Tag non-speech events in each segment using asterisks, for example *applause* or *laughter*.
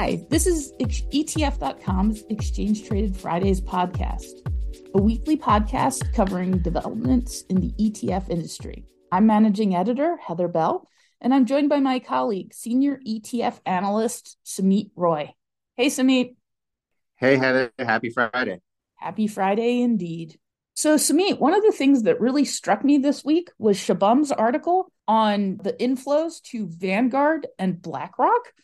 Hi, this is ETF.com's Exchange Traded Fridays podcast, a weekly podcast covering developments in the ETF industry. I'm managing editor Heather Bell, and I'm joined by my colleague, senior ETF analyst Sumit Roy. Hey, Sumit. Hey, Heather. Happy Friday. Happy Friday indeed. So, Sumit, one of the things that really struck me this week was Shabam's article on the inflows to Vanguard and BlackRock.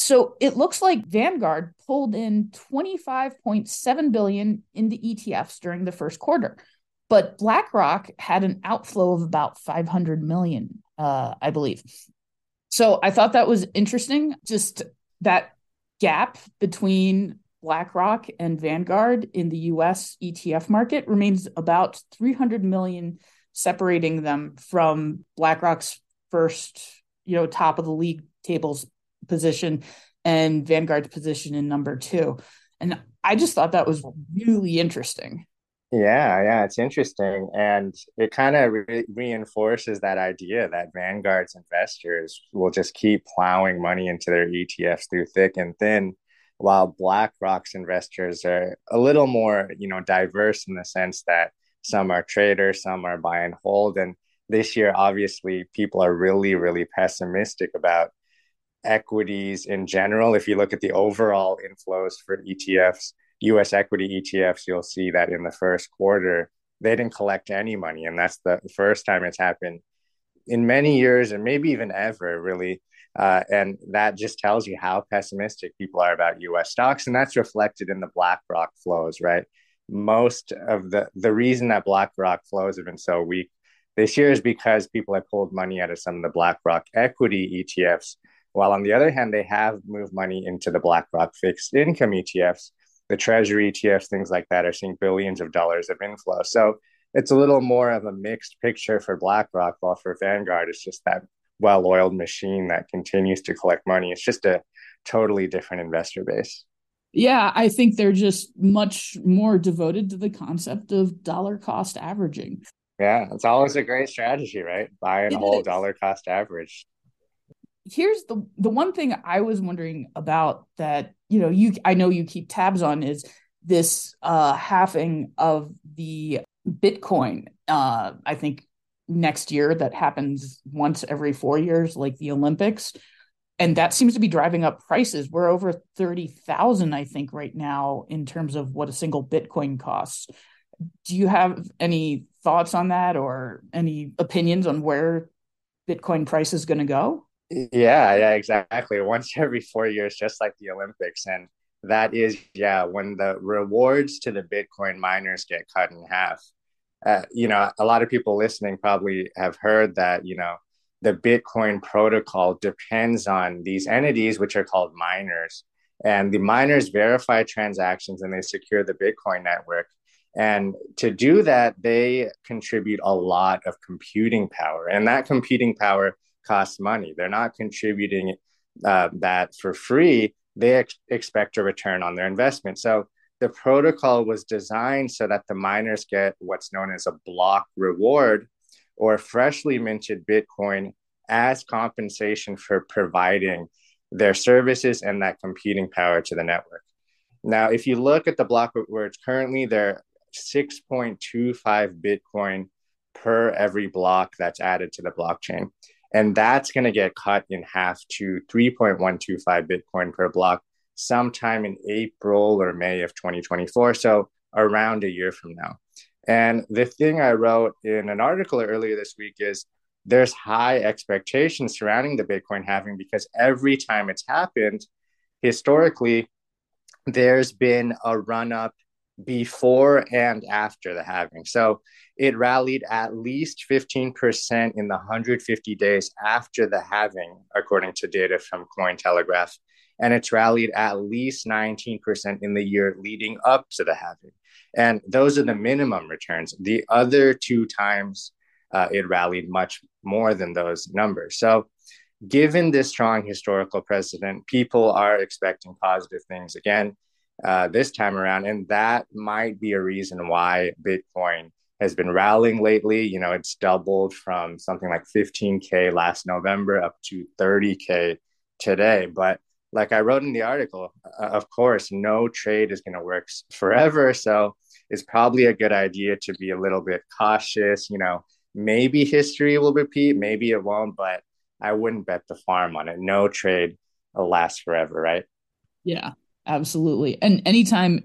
So it looks like Vanguard pulled in 25.7 billion into ETFs during the first quarter, but BlackRock had an outflow of about 500 million, uh, I believe. So I thought that was interesting. Just that gap between BlackRock and Vanguard in the US ETF market remains about 300 million separating them from BlackRock's first, you know, top of the league tables position and Vanguard's position in number two. And I just thought that was really interesting. Yeah, yeah, it's interesting. And it kind of re- reinforces that idea that Vanguard's investors will just keep plowing money into their ETFs through thick and thin, while BlackRock's investors are a little more, you know, diverse in the sense that some are traders, some are buy and hold. And this year, obviously, people are really, really pessimistic about equities in general. If you look at the overall inflows for ETFs, US equity ETFs, you'll see that in the first quarter, they didn't collect any money. And that's the first time it's happened in many years and maybe even ever, really. Uh, and that just tells you how pessimistic people are about US stocks. And that's reflected in the BlackRock flows, right? Most of the, the reason that BlackRock flows have been so weak this year is because people have pulled money out of some of the BlackRock equity ETFs while on the other hand, they have moved money into the BlackRock fixed income ETFs, the Treasury ETFs, things like that are seeing billions of dollars of inflow. So it's a little more of a mixed picture for BlackRock, while for Vanguard, it's just that well oiled machine that continues to collect money. It's just a totally different investor base. Yeah, I think they're just much more devoted to the concept of dollar cost averaging. Yeah, it's always a great strategy, right? Buy and hold dollar cost average here's the the one thing I was wondering about that you know you I know you keep tabs on is this uh halving of the Bitcoin. Uh, I think next year that happens once every four years, like the Olympics, and that seems to be driving up prices. We're over thirty thousand, I think, right now in terms of what a single Bitcoin costs. Do you have any thoughts on that or any opinions on where Bitcoin price is going to go? Yeah, yeah, exactly. *laughs* Once every four years, just like the Olympics. And that is, yeah, when the rewards to the Bitcoin miners get cut in half. Uh, you know, a lot of people listening probably have heard that, you know, the Bitcoin protocol depends on these entities, which are called miners. And the miners verify transactions and they secure the Bitcoin network. And to do that, they contribute a lot of computing power. And that computing power costs money. They're not contributing uh, that for free. They ex- expect a return on their investment. So the protocol was designed so that the miners get what's known as a block reward or freshly minted Bitcoin as compensation for providing their services and that computing power to the network. Now, if you look at the block rewards currently, they're 6.25 Bitcoin per every block that's added to the blockchain. And that's going to get cut in half to 3.125 Bitcoin per block sometime in April or May of 2024. So around a year from now. And the thing I wrote in an article earlier this week is there's high expectations surrounding the Bitcoin halving because every time it's happened, historically, there's been a run up before and after the halving. So it rallied at least 15% in the 150 days after the halving, according to data from Cointelegraph. And it's rallied at least 19% in the year leading up to the halving. And those are the minimum returns. The other two times uh, it rallied much more than those numbers. So, given this strong historical precedent, people are expecting positive things again uh, this time around. And that might be a reason why Bitcoin has been rallying lately. You know, it's doubled from something like 15K last November up to 30K today. But like I wrote in the article, uh, of course, no trade is going to work forever. So it's probably a good idea to be a little bit cautious. You know, maybe history will repeat, maybe it won't, but I wouldn't bet the farm on it. No trade will last forever, right? Yeah, absolutely. And anytime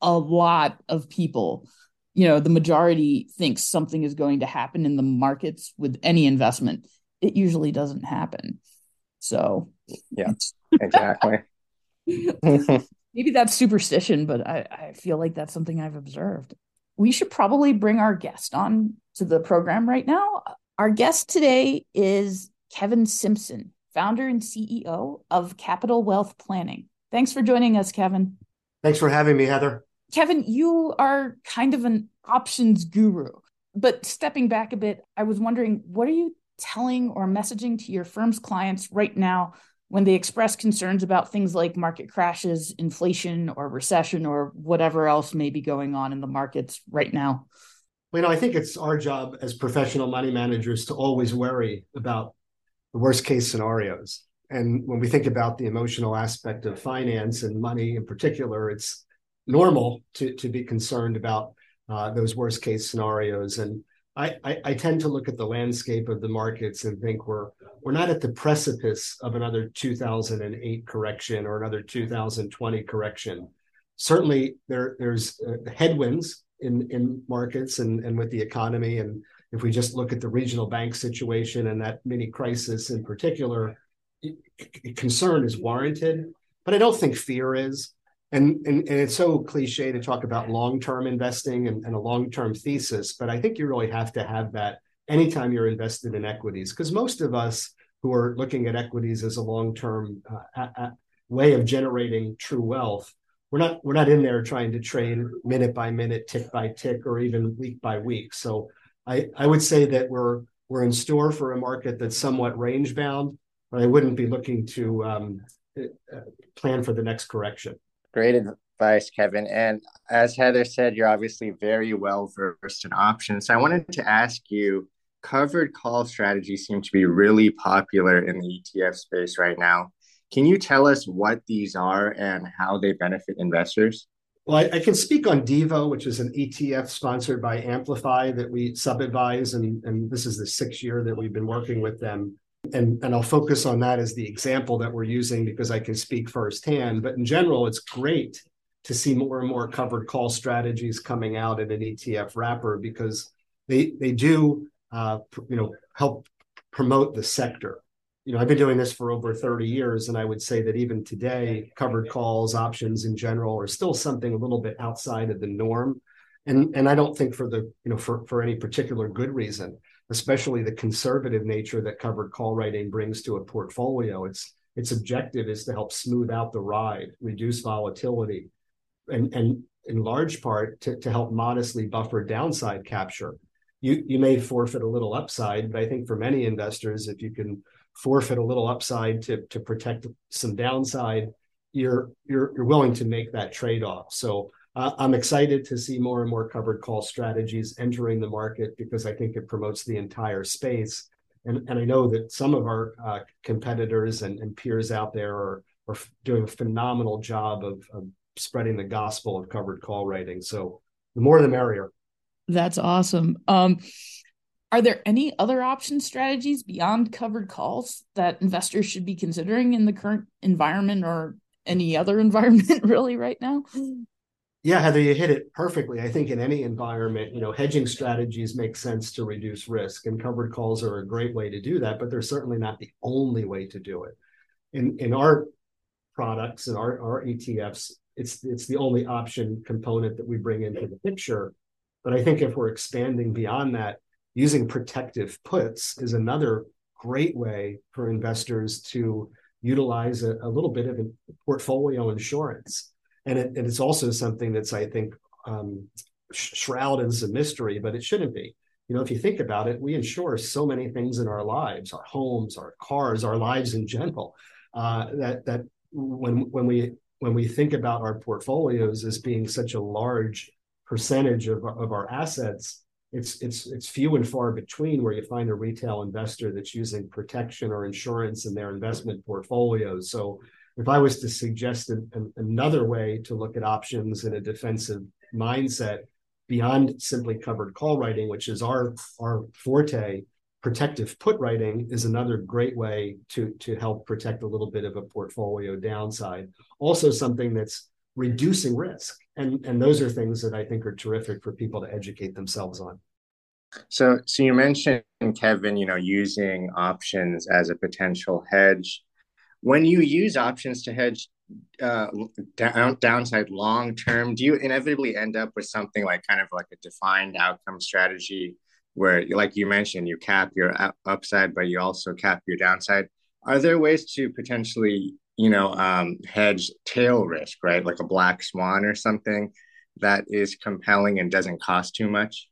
a lot of people, you know, the majority thinks something is going to happen in the markets with any investment, it usually doesn't happen. So, yeah, exactly. *laughs* Maybe that's superstition, but I, I feel like that's something I've observed. We should probably bring our guest on to the program right now. Our guest today is Kevin Simpson, founder and CEO of Capital Wealth Planning. Thanks for joining us, Kevin. Thanks for having me, Heather. Kevin, you are kind of an options guru. But stepping back a bit, I was wondering what are you telling or messaging to your firm's clients right now when they express concerns about things like market crashes, inflation, or recession, or whatever else may be going on in the markets right now? Well, you know, I think it's our job as professional money managers to always worry about the worst case scenarios. And when we think about the emotional aspect of finance and money in particular, it's normal to, to be concerned about uh, those worst case scenarios. And I, I, I, tend to look at the landscape of the markets and think we're we're not at the precipice of another 2008 correction or another 2020 correction. Certainly, there there's uh, headwinds in in markets and and with the economy. And if we just look at the regional bank situation and that mini crisis in particular, concern is warranted. But I don't think fear is. And, and, and it's so cliche to talk about long-term investing and, and a long-term thesis, but I think you really have to have that anytime you're invested in equities, because most of us who are looking at equities as a long-term uh, way of generating true wealth, we're not we're not in there trying to trade minute by minute, tick by tick, or even week by week. So I, I would say that we're we're in store for a market that's somewhat range bound, I wouldn't be looking to um, plan for the next correction. Great advice, Kevin. And as Heather said, you're obviously very well versed in options. So I wanted to ask you covered call strategies seem to be really popular in the ETF space right now. Can you tell us what these are and how they benefit investors? Well, I, I, can speak on DIVO, which is an ETF sponsored by Amplify that we sub-advise, and, and this is the sixth year that we've been working with them and and I'll focus on that as the example that we're using because I can speak firsthand. But in general, it's great to see more and more covered call strategies coming out in an ETF wrapper because they they do uh, you know help promote the sector. You know, I've been doing this for over 30 years, and I would say that even today, covered calls, options in general, are still something a little bit outside of the norm. And and I don't think for the you know for for any particular good reason especially the conservative nature that covered call writing brings to a portfolio. Its its objective is to help smooth out the ride, reduce volatility, and and in large part to, to help modestly buffer downside capture. You you may forfeit a little upside, but I think for many investors, if you can forfeit a little upside to to protect some downside, you're you're you're willing to make that trade off. So uh, I'm excited to see more and more covered call strategies entering the market because I think it promotes the entire space. And, and I know that some of our uh, competitors and, and, peers out there are, are doing a phenomenal job of, of spreading the gospel of covered call writing. So the more the merrier. That's awesome. Um, are there any other option strategies beyond covered calls that investors should be considering in the current environment or any other *laughs* environment really right now? Yeah, Heather, you hit it perfectly. I think in any environment, you know, hedging strategies make sense to reduce risk, and covered calls are a great way to do that, but they're certainly not the only way to do it. In in our products and our, our ETFs, it's it's the only option component that we bring into the picture. But I think if we're expanding beyond that, using protective puts is another great way for investors to utilize a, a little bit of a portfolio insurance and, it, it's also something that's I think um, shrouded in some mystery, but it shouldn't be. You know, if you think about it, we insure so many things in our lives, our homes, our cars, our lives in general. Uh, that that when when we when we think about our portfolios as being such a large percentage of, of our assets, it's it's it's few and far between where you find a retail investor that's using protection or insurance in their investment portfolios. So if I was to suggest an, an, another way to look at options in a defensive mindset beyond simply covered call writing, which is our our forte, protective put writing is another great way to to help protect a little bit of a portfolio downside. Also, something that's reducing risk, and and those are things that I think are terrific for people to educate themselves on. So, so you mentioned Kevin, you know, using options as a potential hedge. When you use options to hedge uh, down, downside long term, do you inevitably end up with something like kind of like a defined outcome strategy where, like you mentioned, you cap your upside, but you also cap your downside? Are there ways to potentially, you know, um, hedge tail risk, right? Like a black swan or something that is compelling and doesn't cost too much?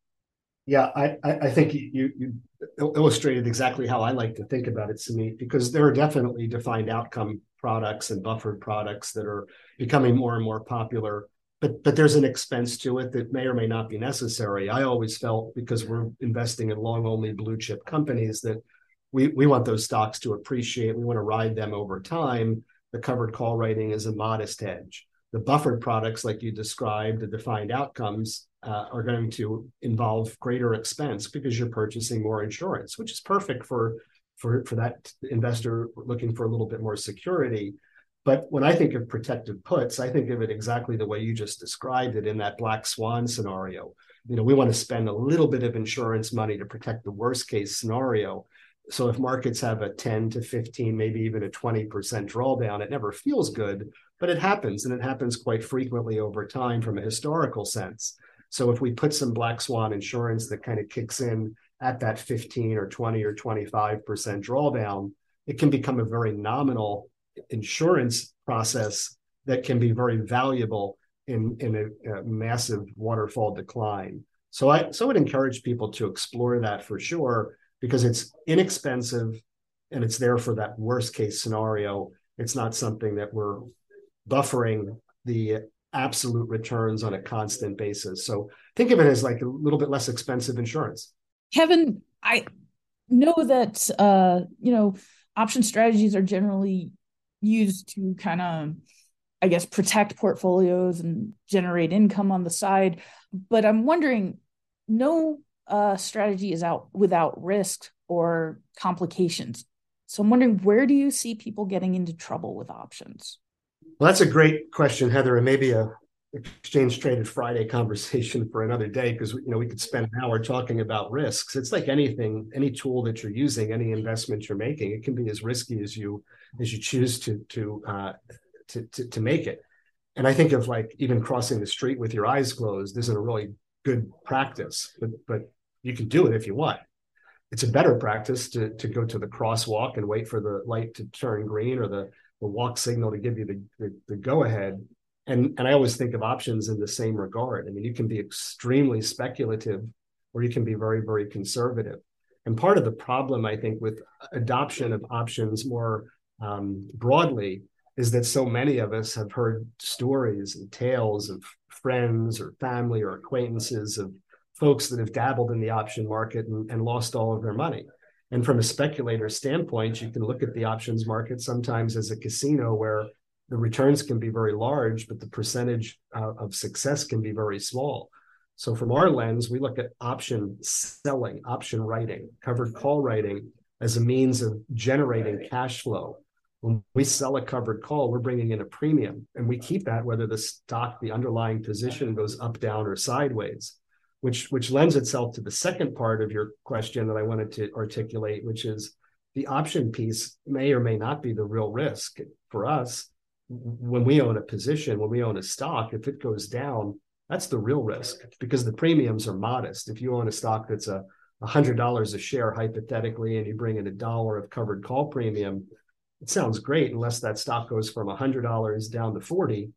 Yeah, I, I think you, you illustrated exactly how I like to think about it, Sumit, because there are definitely defined outcome products and buffered products that are becoming more and more popular. But but there's an expense to it that may or may not be necessary. I always felt because we're investing in long only blue chip companies that we we want those stocks to appreciate. We want to ride them over time. The covered call writing is a modest hedge. The buffered products, like you described, the defined outcomes, uh, are going to involve greater expense because you're purchasing more insurance, which is perfect for for for that investor looking for a little bit more security. But when I think of protective puts, I think of it exactly the way you just described it in that black swan scenario. You know, we want to spend a little bit of insurance money to protect the worst case scenario. So if markets have a 10 to 15, maybe even a 20% drawdown, it never feels good, but it happens and it happens quite frequently over time from a historical sense. So if we put some black swan insurance that kind of kicks in at that 15 or 20 or 25% drawdown, it can become a very nominal insurance process that can be very valuable in, in a, a massive waterfall decline. So I so I would encourage people to explore that for sure because it's inexpensive and it's there for that worst case scenario. It's not something that we're buffering the absolute returns on a constant basis. So think of it as like a little bit less expensive insurance. Kevin, I know that uh, you know, option strategies are generally used to kind of I guess protect portfolios and generate income on the side, but I'm wondering no uh, strategy is out without risk or complications. So I'm wondering where do you see people getting into trouble with options? Well, that's a great question, Heather, and maybe a exchange traded Friday conversation for another day because you know we could spend an hour talking about risks. It's like anything, any tool that you're using, any investment you're making, it can be as risky as you as you choose to to uh, to, to, to make it. And I think of like even crossing the street with your eyes closed isn't a really good practice, but but you can do it if you want. It's a better practice to to go to the crosswalk and wait for the light to turn green or the the walk signal to give you the, the, the go ahead. And, and I always think of options in the same regard. I mean, you can be extremely speculative or you can be very, very conservative. And part of the problem, I think, with adoption of options more um, broadly is that so many of us have heard stories and tales of friends or family or acquaintances of folks that have dabbled in the option market and, and lost all of their money. And from a speculator standpoint, you can look at the options market sometimes as a casino where the returns can be very large, but the percentage uh, of success can be very small. So, from our lens, we look at option selling, option writing, covered call writing as a means of generating cash flow. When we sell a covered call, we're bringing in a premium, and we keep that whether the stock, the underlying position goes up, down, or sideways which which lends itself to the second part of your question that I wanted to articulate, which is the option piece may or may not be the real risk for us when we own a position, when we own a stock. If it goes down, that's the real risk because the premiums are modest. If you own a stock that's a hundred dollars a share hypothetically, and you bring in a dollar of covered call premium, it sounds great unless that stock goes from a hundred dollars down to forty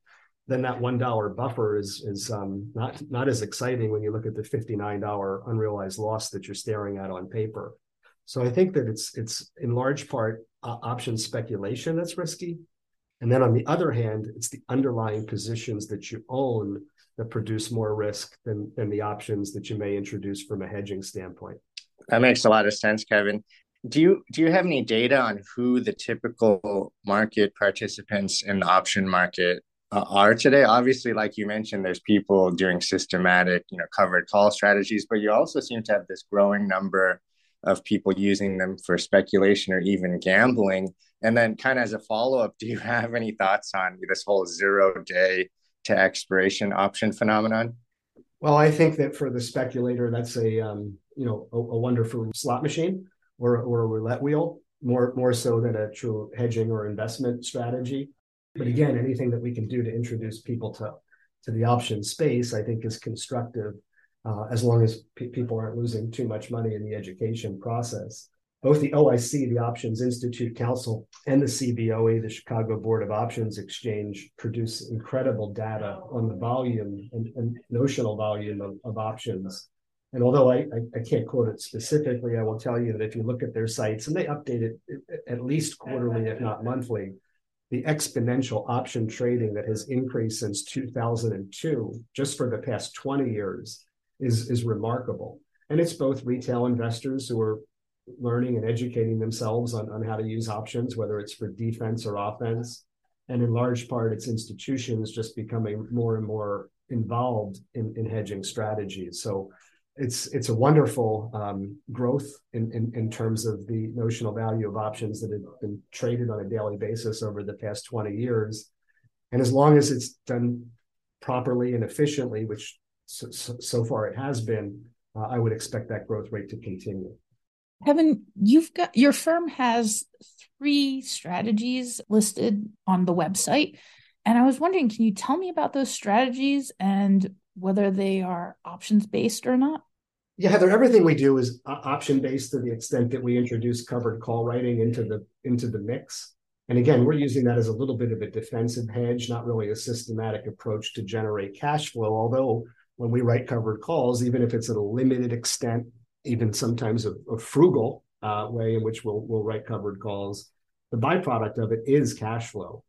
then that one dollar buffer is is um, not not as exciting when you look at the fifty nine dollar unrealized loss that you're staring at on paper. So I think that it's it's in large part uh, option speculation that's risky, and then on the other hand, it's the underlying positions that you own that produce more risk than than the options that you may introduce from a hedging standpoint. That makes a lot of sense, Kevin. do you do you have any data on who the typical market participants in the option market uh, are today? Obviously, like you mentioned, there's people doing systematic, you know, covered call strategies, but you also seem to have this growing number of people using them for speculation or even gambling. And then, kind of as a follow up, *laughs* do you have any thoughts on this whole zero day to expiration option phenomenon? Well, I think that for the speculator, that's a um, you know a, a wonderful slot machine or, or a roulette wheel, more, more so than a true hedging or investment strategy. But again, anything that we can do to introduce people to, to the option space, I think is constructive uh, as long as people aren't losing too much money in the education process. Both the OIC, the Options Institute Council, and the CBOE, the Chicago Board of Options Exchange, produce incredible data on the volume and, and notional volume of, of options and although I, I, I, can't quote it specifically, I will tell you that if you look at their sites, and they update it at least quarterly, if not monthly, the exponential option trading that has increased since 2002, just for the past 20 years, is, is remarkable. And it's both retail investors who are learning and educating themselves on, on how to use options, whether it's for defense or offense. And in large part, it's institutions just becoming more and more involved in, in hedging strategies. So it's it's a wonderful um, growth in, in, in terms of the notional value of options that have been traded on a daily basis over the past 20 years. And as long as it's done properly and efficiently which so, so, far it has been uh, i would expect that growth rate to continue. Kevin you've got your firm has three strategies listed on the website. And i was wondering can you tell me about those strategies and whether they are options based or not? Yeah, Heather, everything we do is option based to the extent that we introduce covered call writing into the into the mix. And again, we're using that as a little bit of a defensive hedge, not really a systematic approach to generate cash flow. Although when we write covered calls, even if it's at a limited extent, even sometimes a, a frugal uh, way in which we'll we'll write covered calls, the byproduct of it is cash flow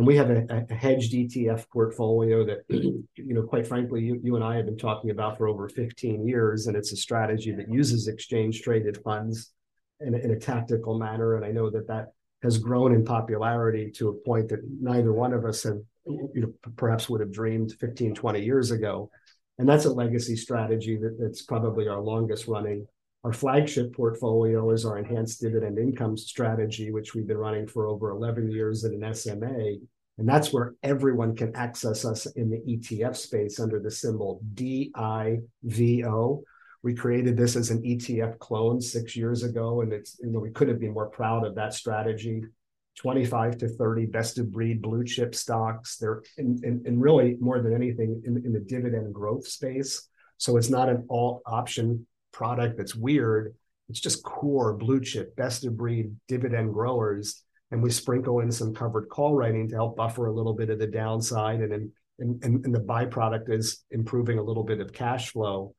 and we have a, a, hedged ETF portfolio that, *clears throat* you know, quite frankly, you, you and I have been talking about for over 15 years, and it's a strategy that uses exchange traded funds in a, in a tactical manner. And I know that that has grown in popularity to a point that neither one of us have, you know, perhaps would have dreamed 15, 20 years ago. And that's a legacy strategy that, that's probably our longest running our flagship portfolio is our enhanced dividend income strategy, which we've been running for over 11 years in an SMA. And that's where everyone can access us in the ETF space under the symbol DIVO. We created this as an ETF clone six years ago, and it's you know we couldn't be more proud of that strategy. 25 to 30 best of breed blue chip stocks. They're in, really more than anything in, in the dividend growth space. So it's not an all option product that's weird. It's just core blue chip, best of breed dividend growers. And we sprinkle in some covered call writing to help buffer a little bit of the downside. And, and, and, and the byproduct is improving a little bit of cash flow.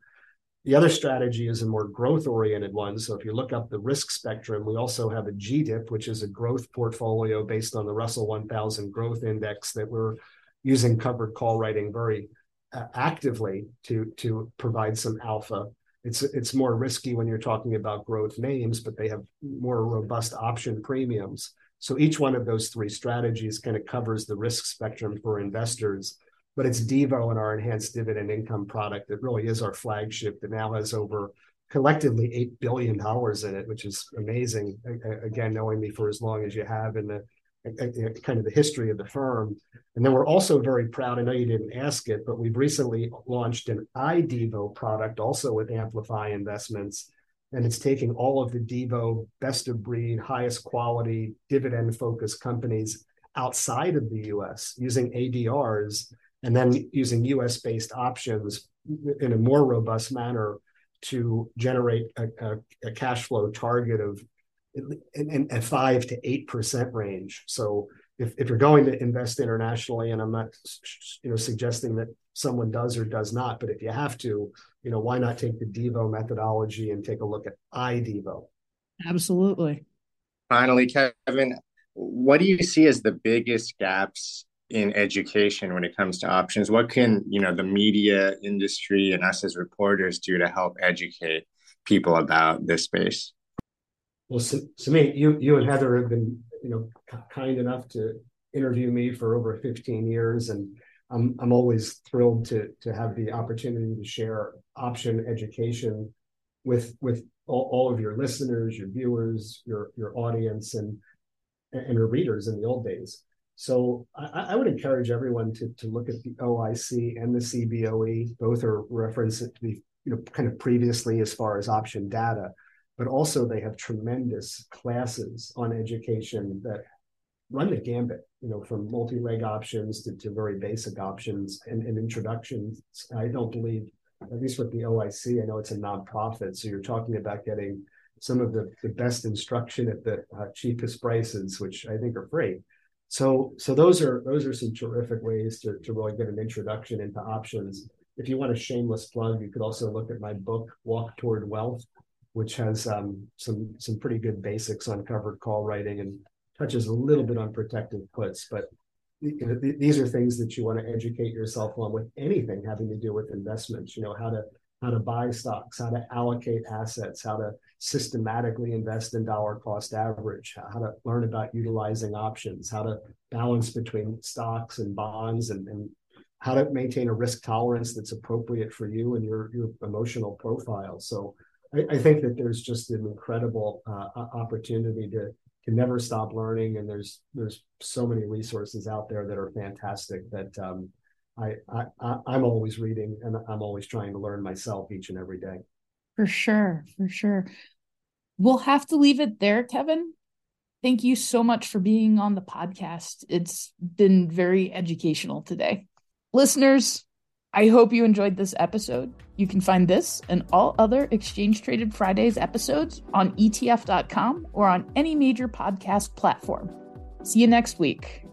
The other strategy is a more growth oriented one. So if you look up the risk spectrum, we also have a GDIP, which is a growth portfolio based on the Russell 1000 growth index that we're using covered call writing very uh, actively to, to provide some alpha it's it's more risky when you're talking about growth names, but they have more robust option premiums. So each one of those three strategies kind of covers the risk spectrum for investors. But it's DIVO and our enhanced dividend income product that really is our flagship that now has over collectively eight billion dollars in it, which is amazing. Again, knowing me for as long as you have in the kind of the history of the firm. And then we're also very proud. I know you didn't ask it, but we've recently launched an iDevo product also with Amplify Investments. And it's taking all of the DIVO best of breed, highest quality, dividend focused companies outside of the US using ADRs and then using US based options in a more robust manner to generate a, a, a cash flow target of in, a five to eight percent range. So if, if you're going to invest internationally, and I'm not you know suggesting that someone does or does not, but if you have to, you know, why not take the DIVO methodology and take a look at iDevo? Absolutely. Finally, Kevin, what do you see as the biggest gaps in education when it comes to options? What can you know the media industry and us as reporters do to help educate people about this space? Well, Sumit, you you and Heather have been you know kind enough to interview me for over 15 years, and I'm I'm always thrilled to to have the opportunity to share option education with with all, all of your listeners, your viewers, your your audience, and and your readers in the old days. So I, I, would encourage everyone to, to look at the OIC and the CBOE. Both are referenced to the you know kind of previously as far as option data, but also they have tremendous classes on education that run the gambit, you know, from multi-leg options to, to very basic options and, and introductions. I don't believe, at least with the OIC, I know it's a nonprofit, so you're talking about getting some of the, the best instruction at the uh, cheapest prices, which I think are free. So so those are those are some terrific ways to, to really get an introduction into options. If you want a shameless plug, you could also look at my book Walk Toward Wealth, which has um, some some pretty good basics on covered call writing and touches a little bit on protective puts. But you know, th- these are things that you want to educate yourself on with anything having to do with investments. You know how to how to buy stocks, how to allocate assets, how to systematically invest in dollar cost average, how to learn about utilizing options, how to balance between stocks and bonds, and, and how to maintain a risk tolerance that's appropriate for you and your, your emotional profile. So I, I think that there's just an incredible uh, opportunity to to never stop learning, and there's there's so many resources out there that are fantastic that um, I, I I'm always reading and I'm always trying to learn myself each and every day. For sure, for sure. We'll have to leave it there, Kevin. Thank you so much for being on the podcast. It's been very educational today. Listeners, I hope you enjoyed this episode. You can find this and all other Exchange Traded Fridays episodes on ETF.com or on any major podcast platform. See you next week.